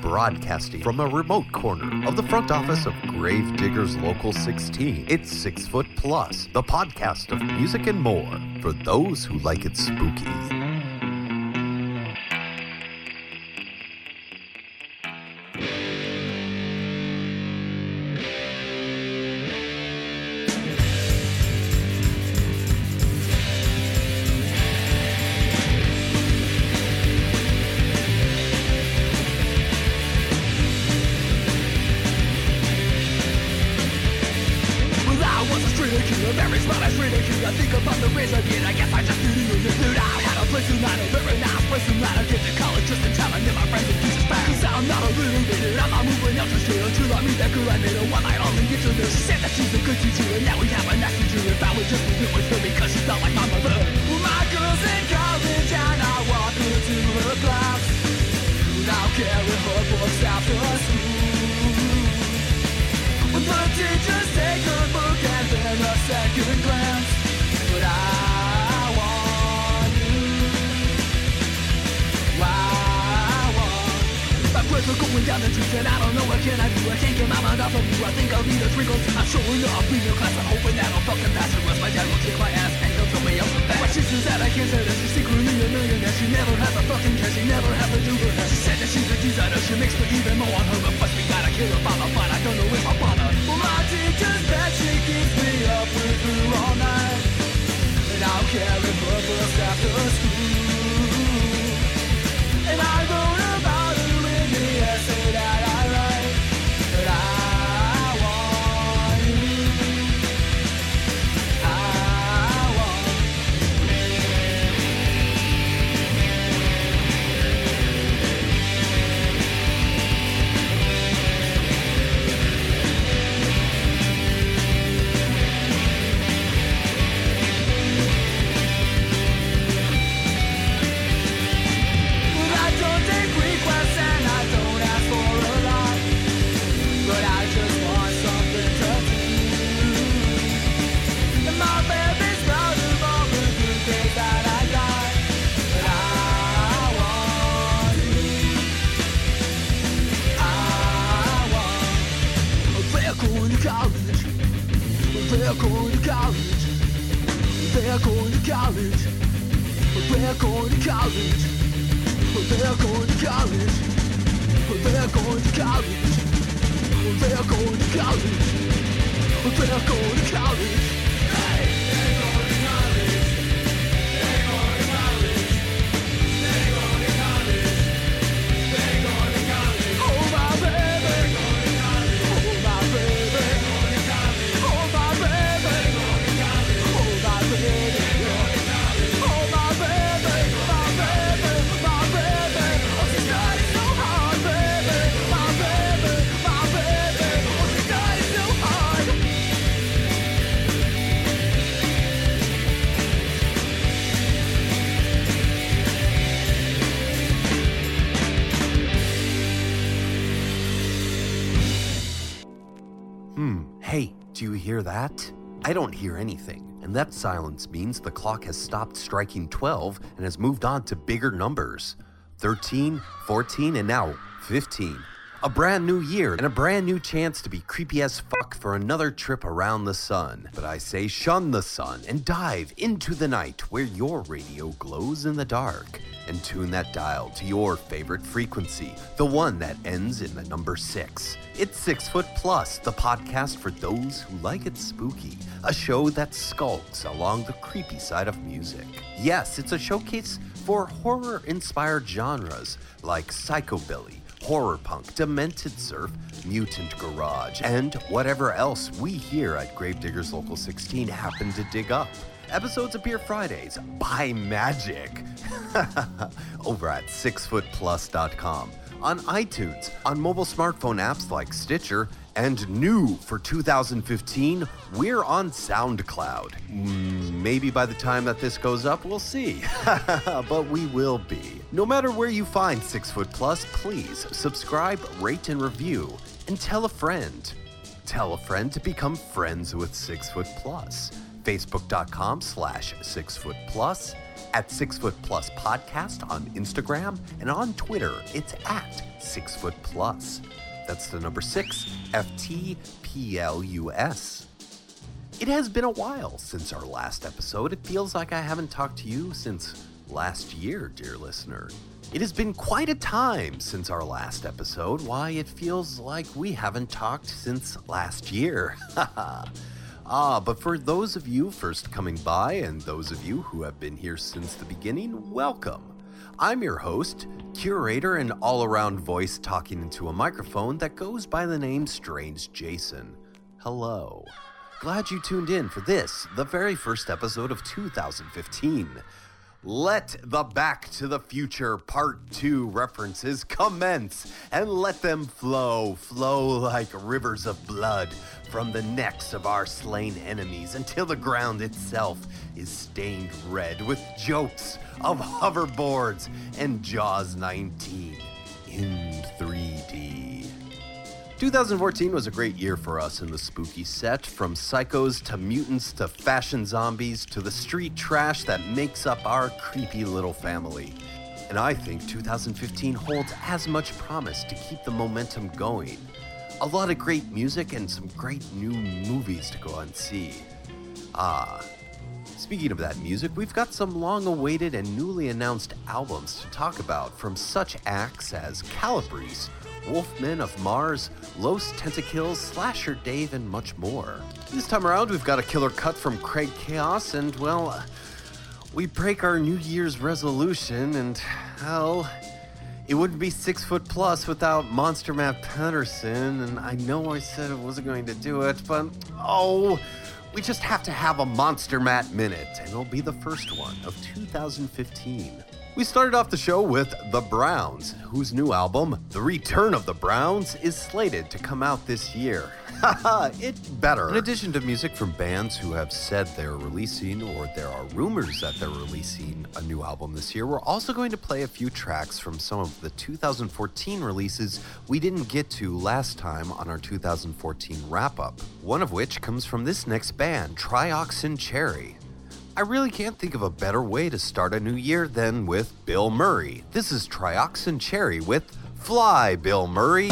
Broadcasting from a remote corner of the front office of Grave Diggers Local 16, it's Six Foot Plus, the podcast of music and more for those who like it spooky. Hear that? I don't hear anything, and that silence means the clock has stopped striking 12 and has moved on to bigger numbers 13, 14, and now 15. A brand new year and a brand new chance to be creepy as fuck for another trip around the sun. But I say shun the sun and dive into the night where your radio glows in the dark. And tune that dial to your favorite frequency, the one that ends in the number six. It's Six Foot Plus, the podcast for those who like it spooky, a show that skulks along the creepy side of music. Yes, it's a showcase for horror inspired genres like psychobilly, horror punk, demented surf, mutant garage, and whatever else we here at Gravediggers Local 16 happen to dig up. Episodes appear Fridays by magic over at sixfootplus.com, on iTunes, on mobile smartphone apps like Stitcher, and new for 2015, we're on SoundCloud. Maybe by the time that this goes up, we'll see. but we will be. No matter where you find Six Foot Plus, please subscribe, rate, and review, and tell a friend. Tell a friend to become friends with Six Foot Plus. Facebook.com slash Six Foot Plus. at Six Foot Plus Podcast on Instagram, and on Twitter, it's at Six Foot Plus. That's the number six, F T P L U S. It has been a while since our last episode. It feels like I haven't talked to you since last year, dear listener. It has been quite a time since our last episode. Why, it feels like we haven't talked since last year. ah, but for those of you first coming by and those of you who have been here since the beginning, welcome. I'm your host, curator, and all around voice talking into a microphone that goes by the name Strange Jason. Hello. Glad you tuned in for this, the very first episode of 2015. Let the Back to the Future Part 2 references commence and let them flow, flow like rivers of blood from the necks of our slain enemies until the ground itself is stained red with jokes of hoverboards and Jaws 19 in 3D. 2014 was a great year for us in the spooky set, from psychos to mutants to fashion zombies to the street trash that makes up our creepy little family. And I think 2015 holds as much promise to keep the momentum going. A lot of great music and some great new movies to go and see. Ah, Speaking of that music, we've got some long awaited and newly announced albums to talk about from such acts as Calabrese, Wolfmen of Mars, Los Tentacles, Slasher Dave, and much more. This time around, we've got a killer cut from Craig Chaos, and well, uh, we break our New Year's resolution, and hell, it wouldn't be six foot plus without Monster Matt Patterson, and I know I said I wasn't going to do it, but oh, we just have to have a Monster Matt minute, and it'll be the first one of 2015. We started off the show with The Browns, whose new album, The Return of the Browns, is slated to come out this year. Haha, it better. In addition to music from bands who have said they're releasing, or there are rumors that they're releasing a new album this year, we're also going to play a few tracks from some of the 2014 releases we didn't get to last time on our 2014 wrap up. One of which comes from this next band, Trioxin Cherry. I really can't think of a better way to start a new year than with Bill Murray. This is Trioxin Cherry with Fly, Bill Murray.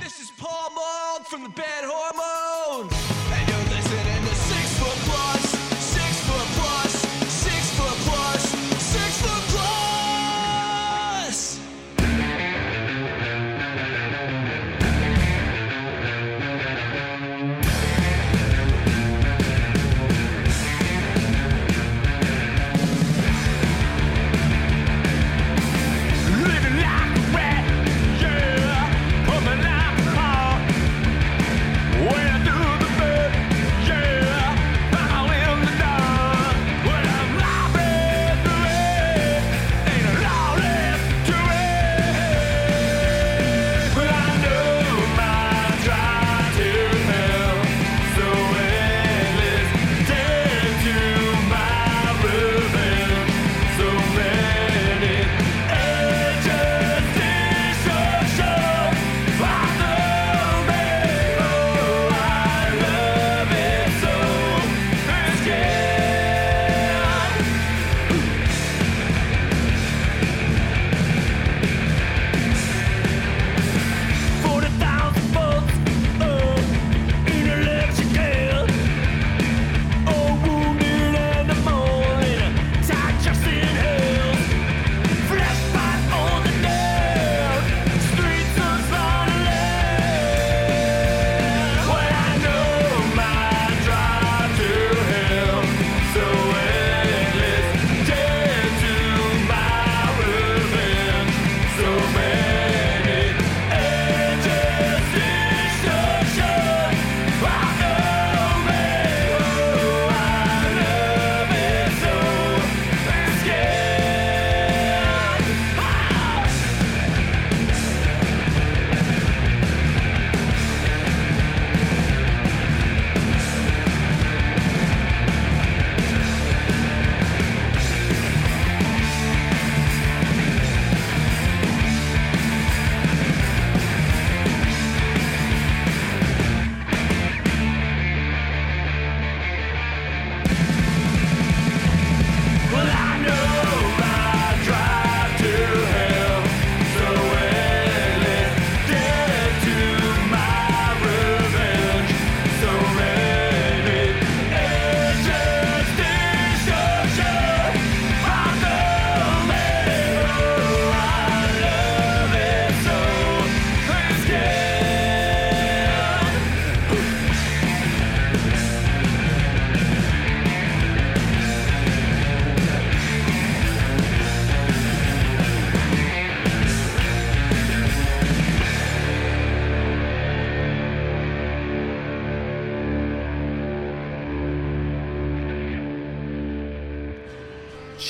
This is Paul Mold from the band.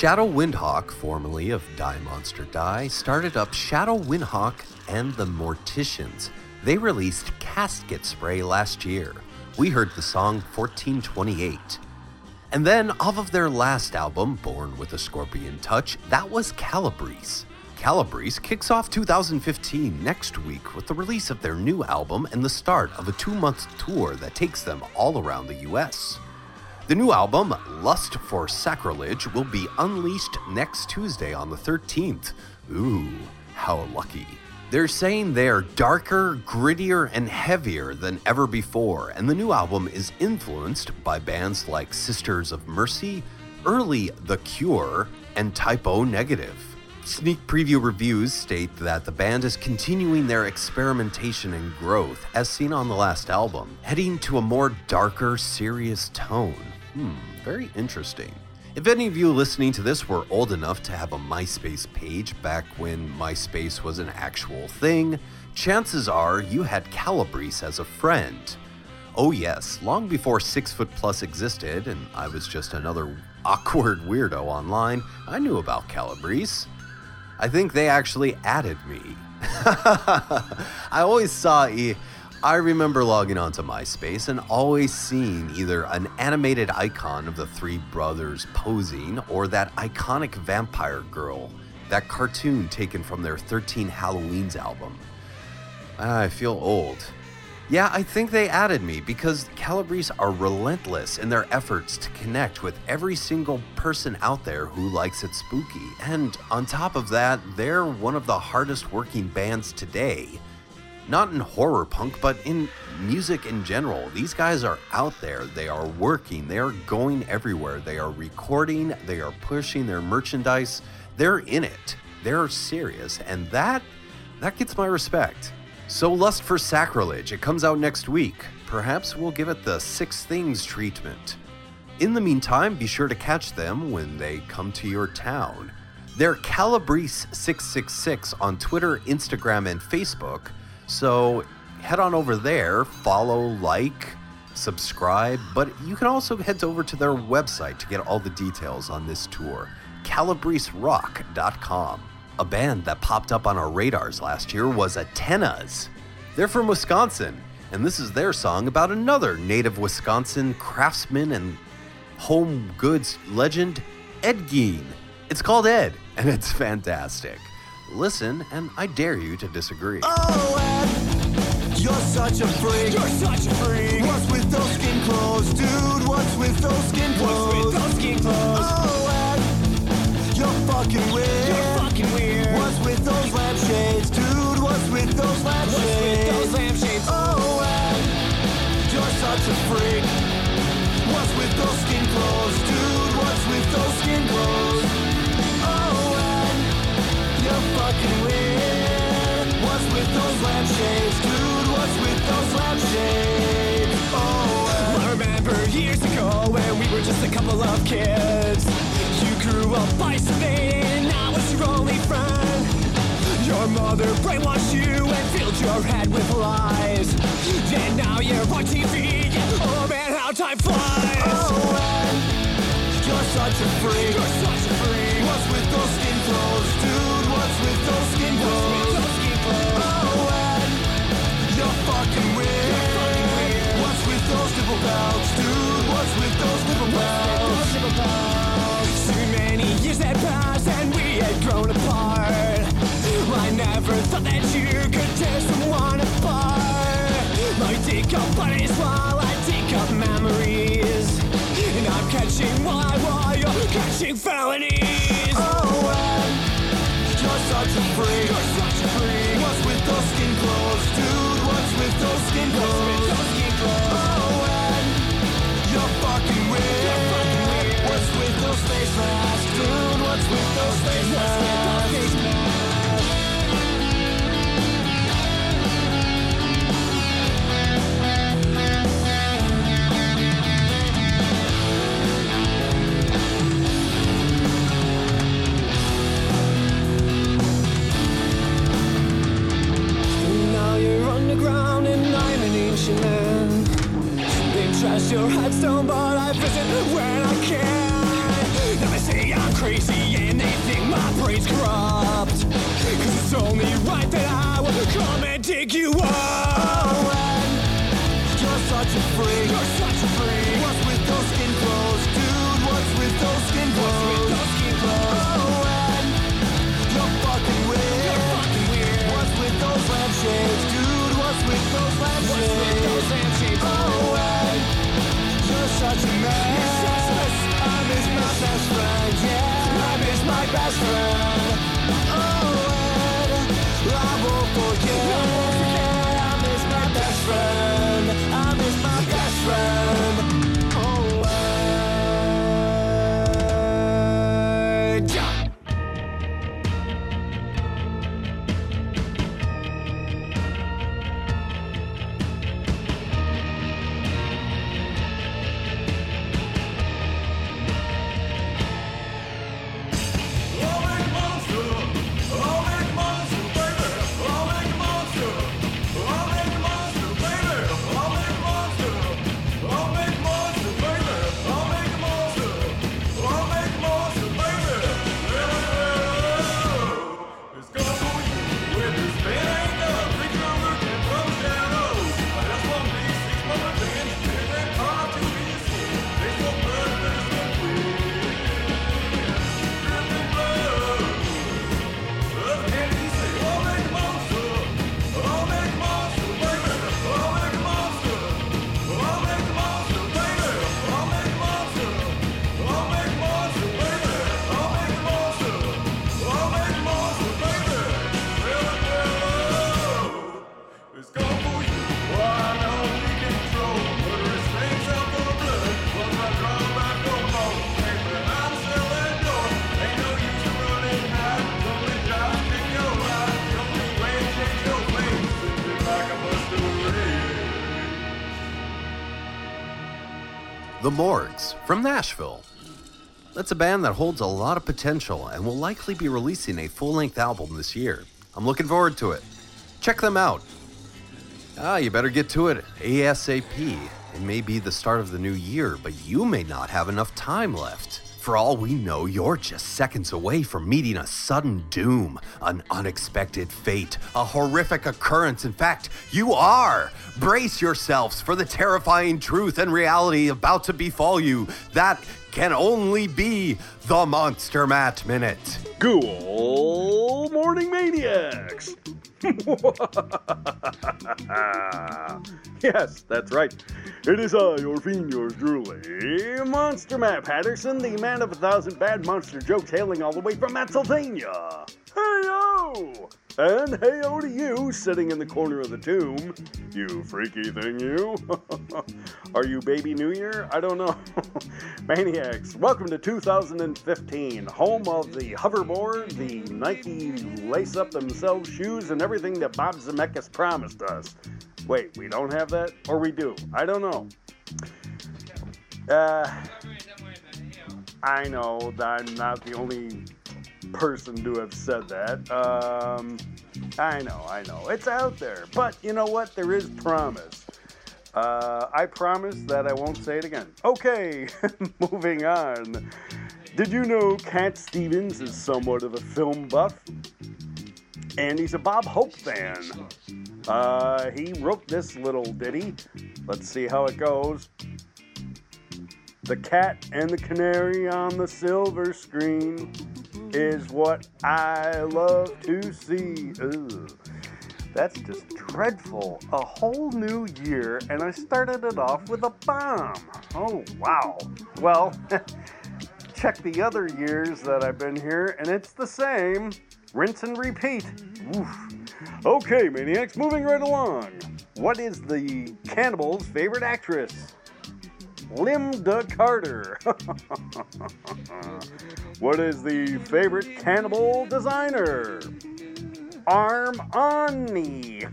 Shadow Windhawk, formerly of Die Monster Die, started up Shadow Windhawk and the Morticians. They released Casket Spray last year. We heard the song 1428. And then, off of their last album, Born with a Scorpion Touch, that was Calabrese. Calabrese kicks off 2015 next week with the release of their new album and the start of a two month tour that takes them all around the US. The new album, Lust for Sacrilege, will be unleashed next Tuesday on the 13th. Ooh, how lucky. They're saying they're darker, grittier, and heavier than ever before, and the new album is influenced by bands like Sisters of Mercy, early The Cure, and Type O Negative. Sneak preview reviews state that the band is continuing their experimentation and growth, as seen on the last album, heading to a more darker, serious tone. Hmm, very interesting. If any of you listening to this were old enough to have a MySpace page back when MySpace was an actual thing, chances are you had Calabrese as a friend. Oh, yes, long before Six Foot Plus existed and I was just another awkward weirdo online, I knew about Calabrese. I think they actually added me. I always saw e- I remember logging onto MySpace and always seeing either an animated icon of the three brothers posing or that iconic vampire girl, that cartoon taken from their 13 Halloweens album. Ah, I feel old. Yeah, I think they added me because Calabrese are relentless in their efforts to connect with every single person out there who likes it spooky. And on top of that, they're one of the hardest working bands today. Not in horror punk, but in music in general. These guys are out there, they are working, they are going everywhere, they are recording, they are pushing their merchandise, they're in it. They're serious, and that that gets my respect. So, Lust for Sacrilege, it comes out next week. Perhaps we'll give it the Six Things treatment. In the meantime, be sure to catch them when they come to your town. They're Calabrese666 on Twitter, Instagram, and Facebook. So head on over there, follow, like, subscribe, but you can also head over to their website to get all the details on this tour calabreserock.com. A band that popped up on our radars last year was Atenas. They're from Wisconsin, and this is their song about another native Wisconsin craftsman and home goods legend, Ed Gein. It's called Ed, and it's fantastic. Listen, and I dare you to disagree. Oh, Ed, you're such a freak. You're such a freak. What's with those skin clothes, dude? What's with those skin clothes? What's with those skin clothes? Oh, Ed, you're fucking weird. You're fucking weird. What's with those lampshades, dude? What's with those lampshades? What's with those lampshades? Oh, Ed, you're such a freak. What's with those skin clothes, dude? What's with those skin clothes? You're fucking weird. What's with those lampshades, dude? What's with those lampshades? Oh, I remember years ago when we were just a couple of kids. You grew up isolated, and I was your only friend. Your mother brainwashed you and filled your head with lies. And now you're on TV. Oh man, how time flies. Oh, Ed, you're such a freak. You're such a freak. What's with those skin clothes, catching why, why you're catching felonies. Oh, you're such a. You're such a freak. What's with those skin clothes, dude? What's with those skin clothes? Oh, Ed, you're fucking weird. What's with those face masks, dude? What's with those face masks? Your headstone, but I visit when I can. Now they say I'm crazy and they think my brain's corrupt. Cause it's only right that I will come and dig you up. Morgs from Nashville. That's a band that holds a lot of potential and will likely be releasing a full length album this year. I'm looking forward to it. Check them out. Ah, you better get to it ASAP. It may be the start of the new year, but you may not have enough time left. For all we know, you're just seconds away from meeting a sudden doom, an unexpected fate, a horrific occurrence. In fact, you are! Brace yourselves for the terrifying truth and reality about to befall you. That can only be the Monster Matt Minute. Good morning, maniacs! yes, that's right. It is I, your fiend, yours truly, Monster Matt Patterson, the man of a thousand bad monster jokes, hailing all the way from Pennsylvania. Hey-o! And hey-o to you, sitting in the corner of the tomb. You freaky thing, you. Are you baby New Year? I don't know. Maniacs, welcome to 2015, home of the hoverboard, the Nike lace up themselves shoes, and everything that Bob Zemeckis promised us. Wait, we don't have that? Or we do? I don't know. Uh, I know that I'm not the only person to have said that. Um, I know, I know. It's out there. But you know what? There is promise. Uh, I promise that I won't say it again. Okay, moving on. Did you know Cat Stevens is somewhat of a film buff? And he's a Bob Hope fan. Uh, he wrote this little ditty. Let's see how it goes. The cat and the canary on the silver screen is what I love to see. Ugh. That's just dreadful. A whole new year, and I started it off with a bomb. Oh, wow. Well, check the other years that I've been here, and it's the same. Rinse and repeat. Oof. Okay, maniacs, moving right along. What is the cannibal's favorite actress? Linda Carter. what is the favorite cannibal designer? Arm on me.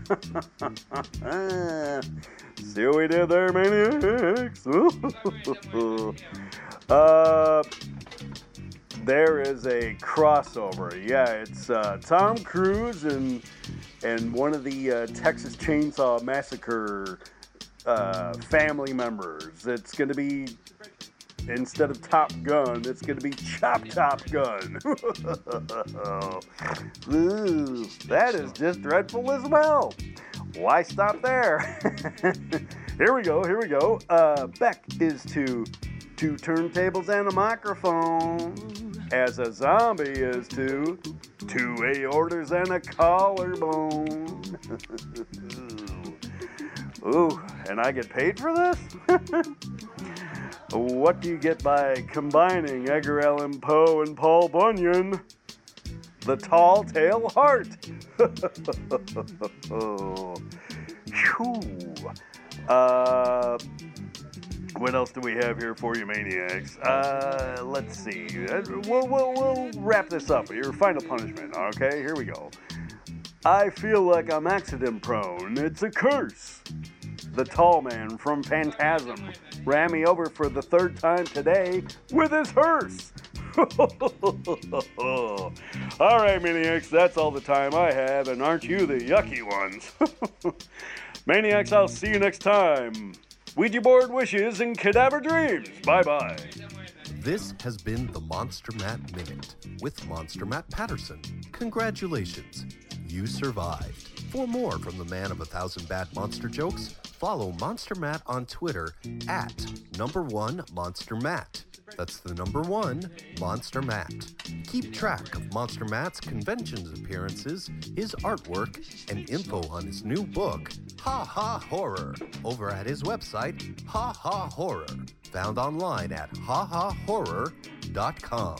See what we did there, maniacs? uh, there is a crossover. Yeah, it's uh, Tom Cruise and and one of the uh, Texas Chainsaw Massacre uh, family members. It's going to be instead of Top Gun, it's going to be Chop Top Gun. Ooh, that is just dreadful as well. Why stop there? here we go, here we go. Uh, Beck is to two turntables and a microphone, as a zombie is to two aortas and a collarbone. Ooh, and I get paid for this? What do you get by combining Edgar Allan Poe and Paul Bunyan? The tall tale heart. Uh, what else do we have here for you, maniacs? Uh, let's see. Uh, We'll, we'll, we'll wrap this up. Your final punishment. Okay, here we go. I feel like I'm accident prone. It's a curse. The tall man from Phantasm ran me over for the third time today with his hearse. all right, Maniacs, that's all the time I have, and aren't you the yucky ones? Maniacs, I'll see you next time. Ouija board wishes and cadaver dreams. Bye bye. This has been the Monster Matt Minute with Monster Matt Patterson. Congratulations, you survived. For more from the man of a thousand bad monster jokes, follow Monster Matt on Twitter at number one Monster Matt. That's the number one Monster Matt. Keep track of Monster Matt's conventions appearances, his artwork, and info on his new book, Ha Ha Horror, over at his website, Ha Ha Horror, found online at hahahorror.com.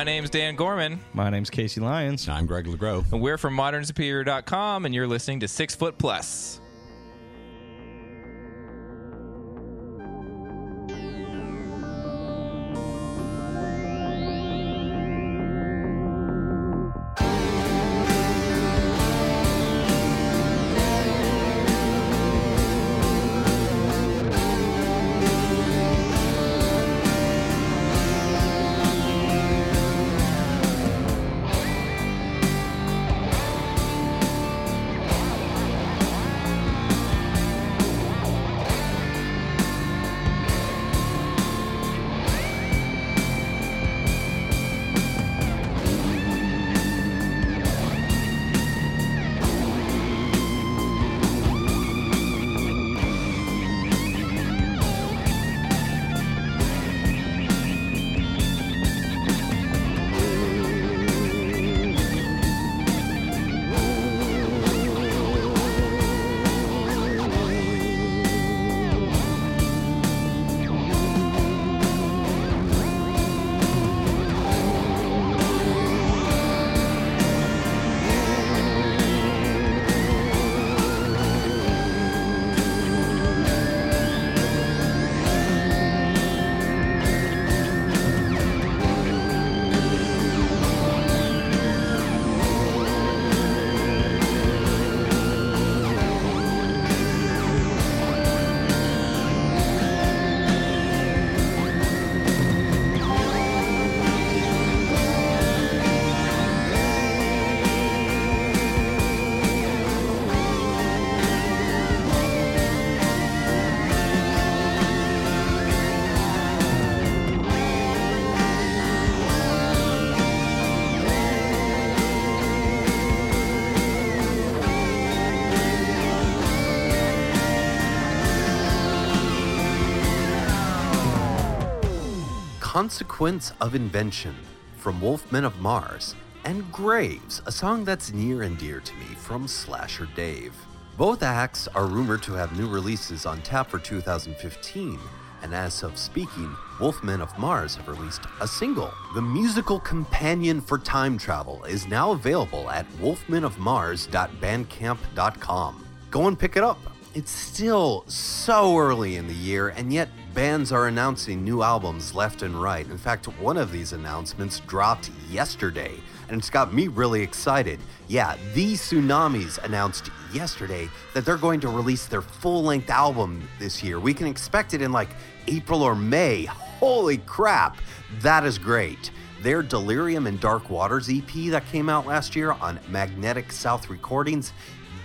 My name's Dan Gorman, My name's Casey Lyons. I'm Greg LeGros. and we're from ModernSuperior.com, and you're listening to Six Foot Plus. Consequence of Invention from Wolfmen of Mars, and Graves, a song that's near and dear to me from Slasher Dave. Both acts are rumored to have new releases on tap for 2015, and as of speaking, Wolfmen of Mars have released a single. The musical companion for time travel is now available at wolfmenofmars.bandcamp.com. Go and pick it up. It's still so early in the year, and yet bands are announcing new albums left and right. In fact, one of these announcements dropped yesterday, and it's got me really excited. Yeah, The Tsunamis announced yesterday that they're going to release their full length album this year. We can expect it in like April or May. Holy crap, that is great. Their Delirium and Dark Waters EP that came out last year on Magnetic South Recordings,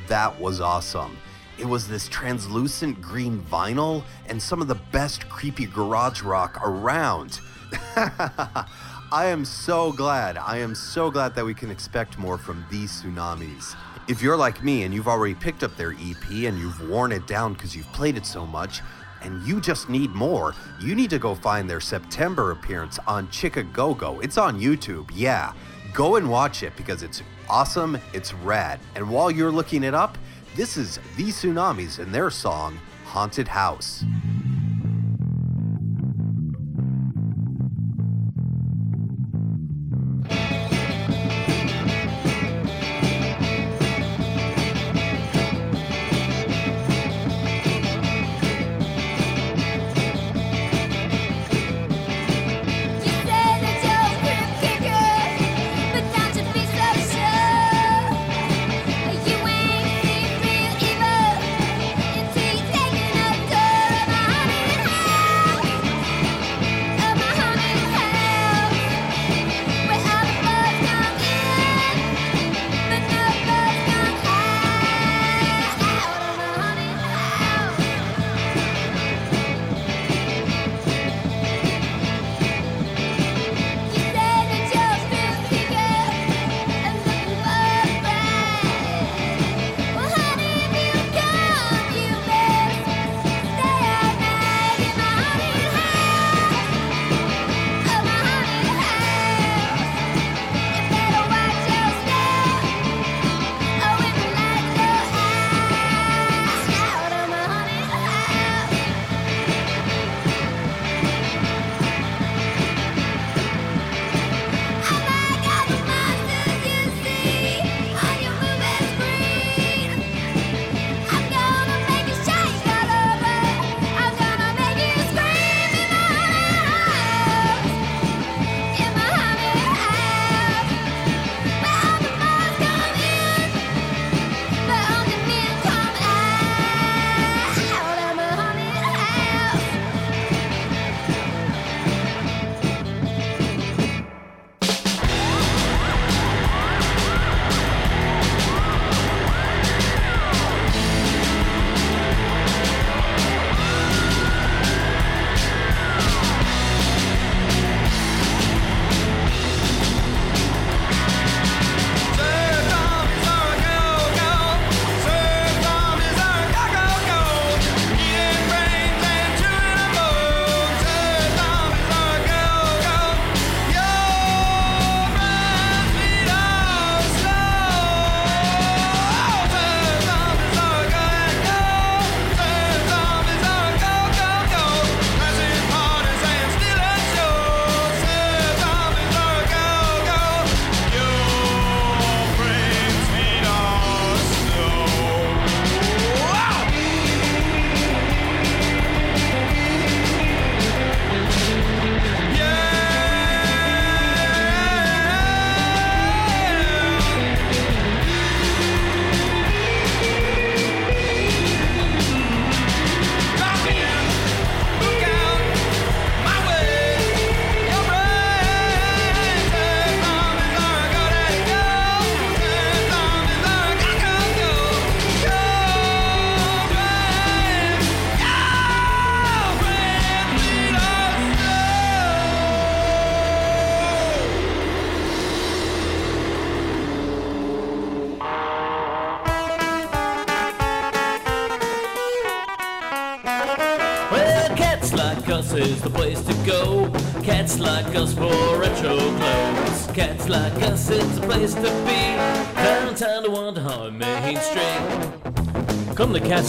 that was awesome. It was this translucent green vinyl and some of the best creepy garage rock around. I am so glad. I am so glad that we can expect more from these tsunamis. If you're like me and you've already picked up their EP and you've worn it down because you've played it so much, and you just need more, you need to go find their September appearance on Chicago. It's on YouTube, yeah. Go and watch it because it's awesome, it's rad. And while you're looking it up, this is The Tsunamis and their song, Haunted House.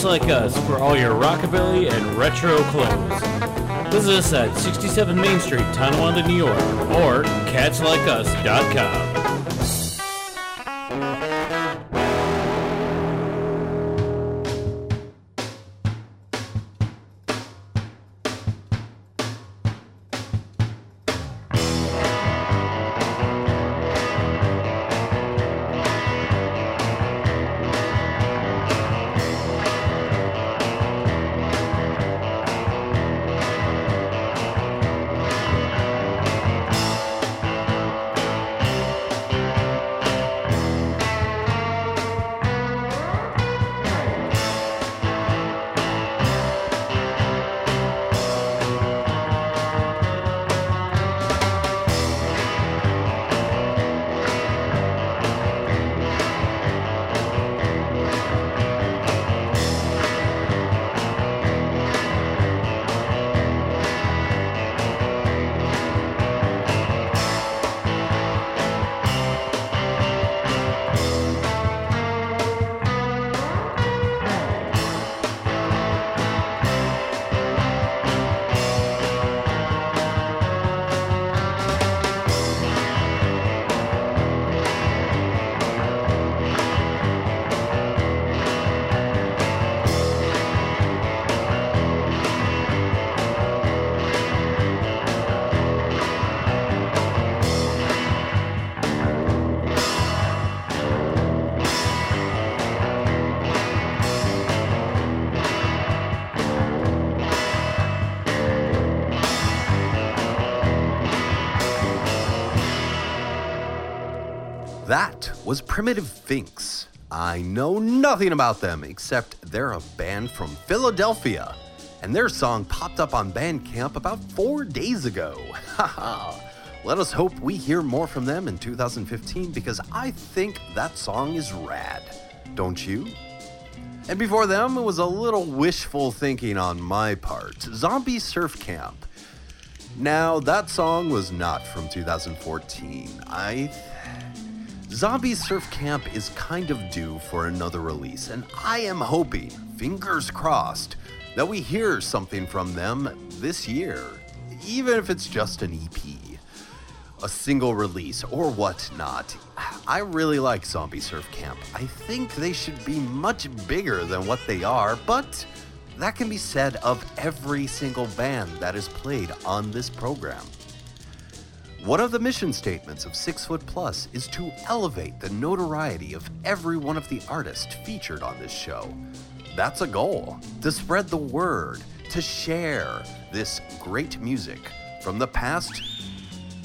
Like Us for all your rockabilly and retro clothes. Visit us at 67 Main Street, Tonawanda, New York, or catslikeus.com. was Primitive Finks. I know nothing about them except they're a band from Philadelphia, and their song popped up on Bandcamp about four days ago. Haha. Let us hope we hear more from them in 2015 because I think that song is rad. Don't you? And before them, it was a little wishful thinking on my part. Zombie Surf Camp. Now, that song was not from 2014. I Zombie Surf Camp is kind of due for another release, and I am hoping, fingers crossed, that we hear something from them this year, even if it's just an EP, a single release, or whatnot. I really like Zombie Surf Camp. I think they should be much bigger than what they are, but that can be said of every single band that is played on this program. One of the mission statements of Six Foot Plus is to elevate the notoriety of every one of the artists featured on this show. That's a goal to spread the word, to share this great music from the past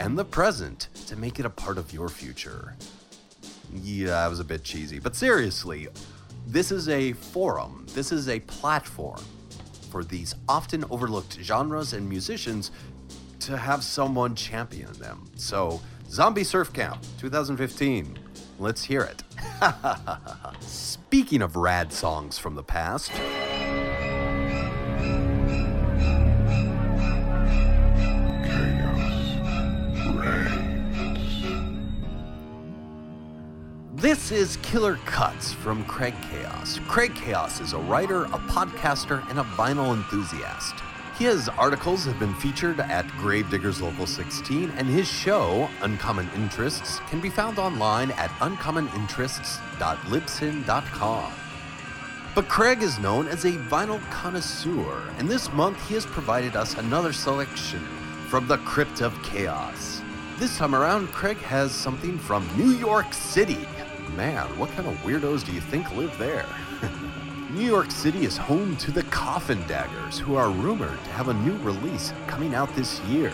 and the present to make it a part of your future. Yeah, that was a bit cheesy, but seriously, this is a forum, this is a platform for these often overlooked genres and musicians to have someone champion them. So, Zombie Surf Camp 2015. Let's hear it. Speaking of rad songs from the past, This is Killer Cuts from Craig Chaos. Craig Chaos is a writer, a podcaster, and a vinyl enthusiast. His articles have been featured at Gravediggers Local 16, and his show, Uncommon Interests, can be found online at uncommoninterests.libsyn.com. But Craig is known as a vinyl connoisseur, and this month he has provided us another selection from the Crypt of Chaos. This time around, Craig has something from New York City. Man, what kind of weirdos do you think live there? New York City is home to the Coffin Daggers, who are rumored to have a new release coming out this year.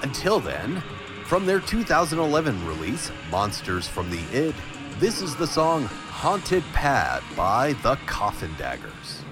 Until then, from their 2011 release, Monsters from the Id, this is the song Haunted Pad by the Coffin Daggers.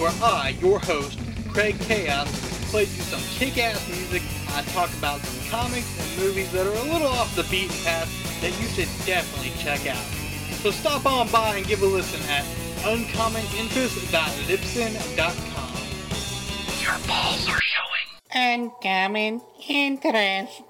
Where I, your host, Craig Chaos, plays you some kick-ass music. I talk about some comics and movies that are a little off the beaten path that you should definitely check out. So stop on by and give a listen at uncommoninterest.libsyn.com. Your balls are showing. Uncommon interest.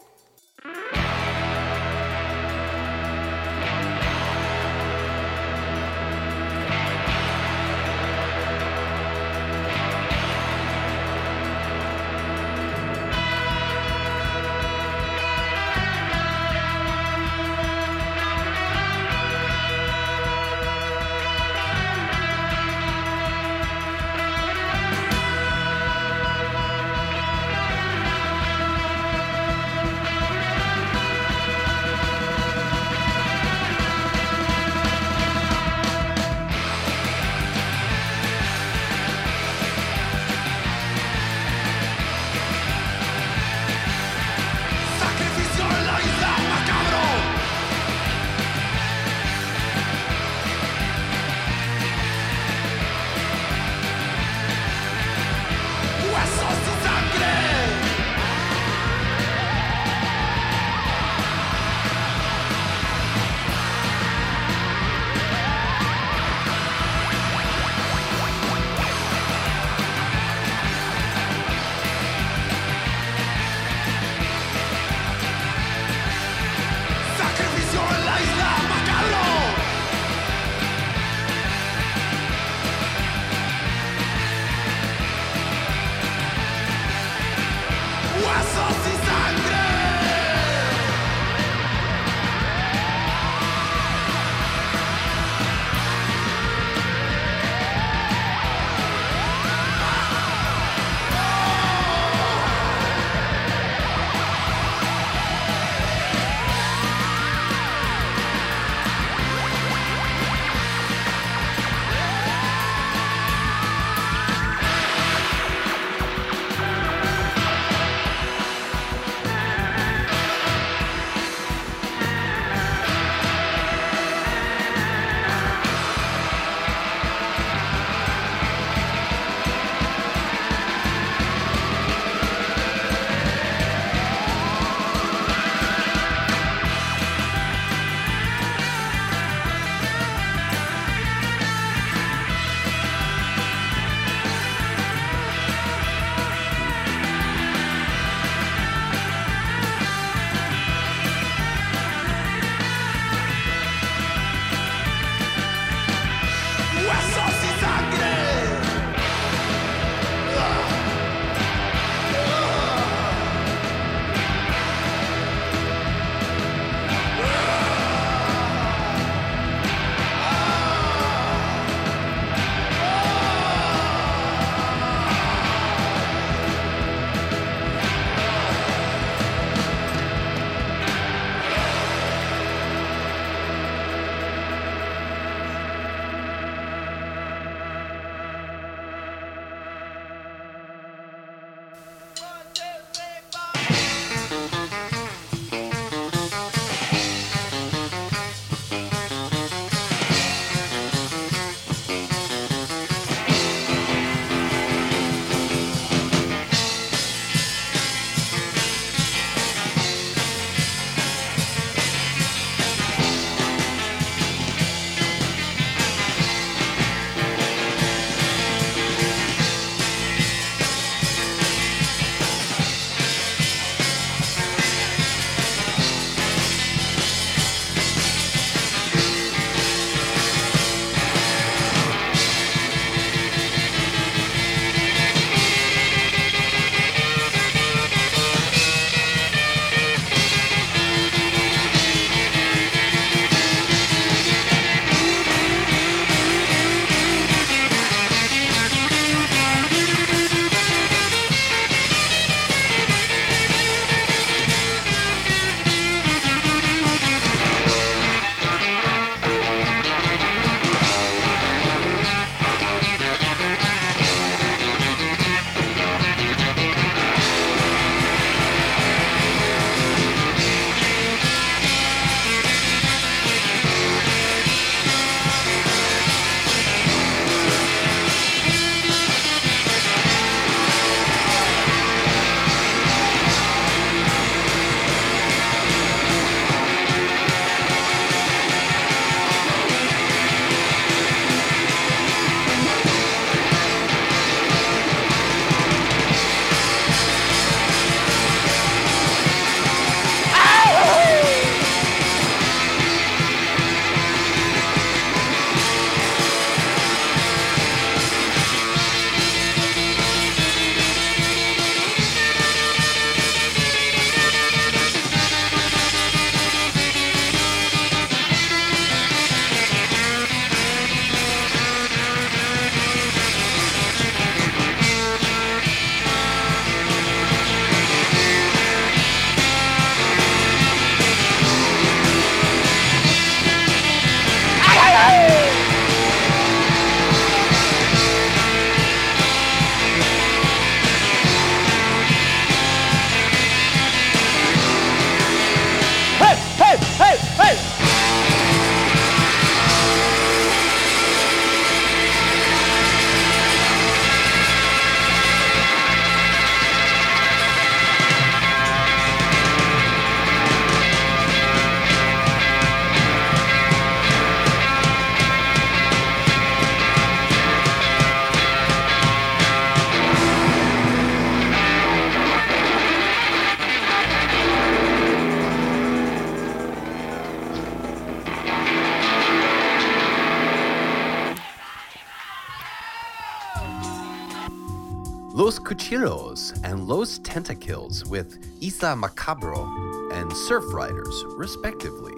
And Los Tentacles with Isa Macabro and Surf Riders, respectively.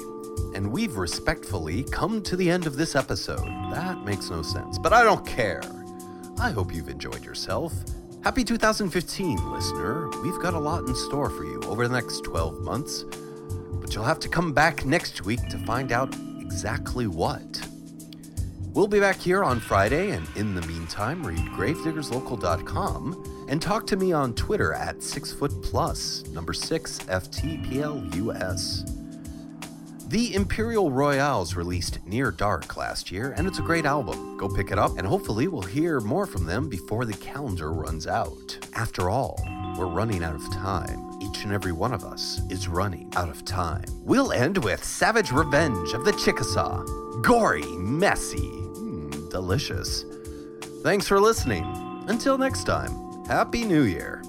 And we've respectfully come to the end of this episode. That makes no sense, but I don't care. I hope you've enjoyed yourself. Happy 2015, listener. We've got a lot in store for you over the next 12 months, but you'll have to come back next week to find out exactly what. We'll be back here on Friday, and in the meantime, read gravediggerslocal.com and talk to me on Twitter at 6footplus, number 6 FTPLUS. The Imperial Royales released Near Dark last year, and it's a great album. Go pick it up, and hopefully, we'll hear more from them before the calendar runs out. After all, we're running out of time. Each and every one of us is running out of time. We'll end with Savage Revenge of the Chickasaw. Gory, messy, mm, delicious. Thanks for listening. Until next time, Happy New Year.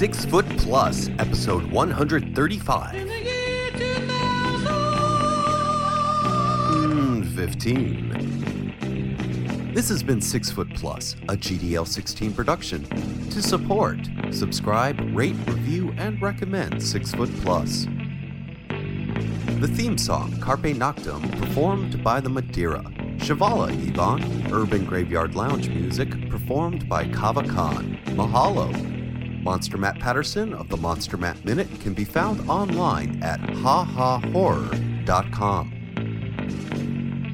Six Foot Plus, episode 135. Mm, 15. This has been Six Foot Plus, a GDL 16 production. To support, subscribe, rate, review, and recommend Six Foot Plus. The theme song, Carpe Noctem, performed by the Madeira. Shivala Ivan, Urban Graveyard Lounge music, performed by Kava Khan. Mahalo. Monster Matt Patterson of the Monster Matt Minute can be found online at hahahorror.com.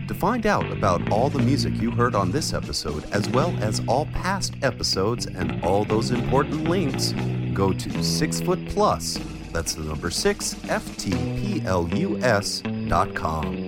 To find out about all the music you heard on this episode, as well as all past episodes and all those important links, go to Six. That's the number six, FTPLUS dot com.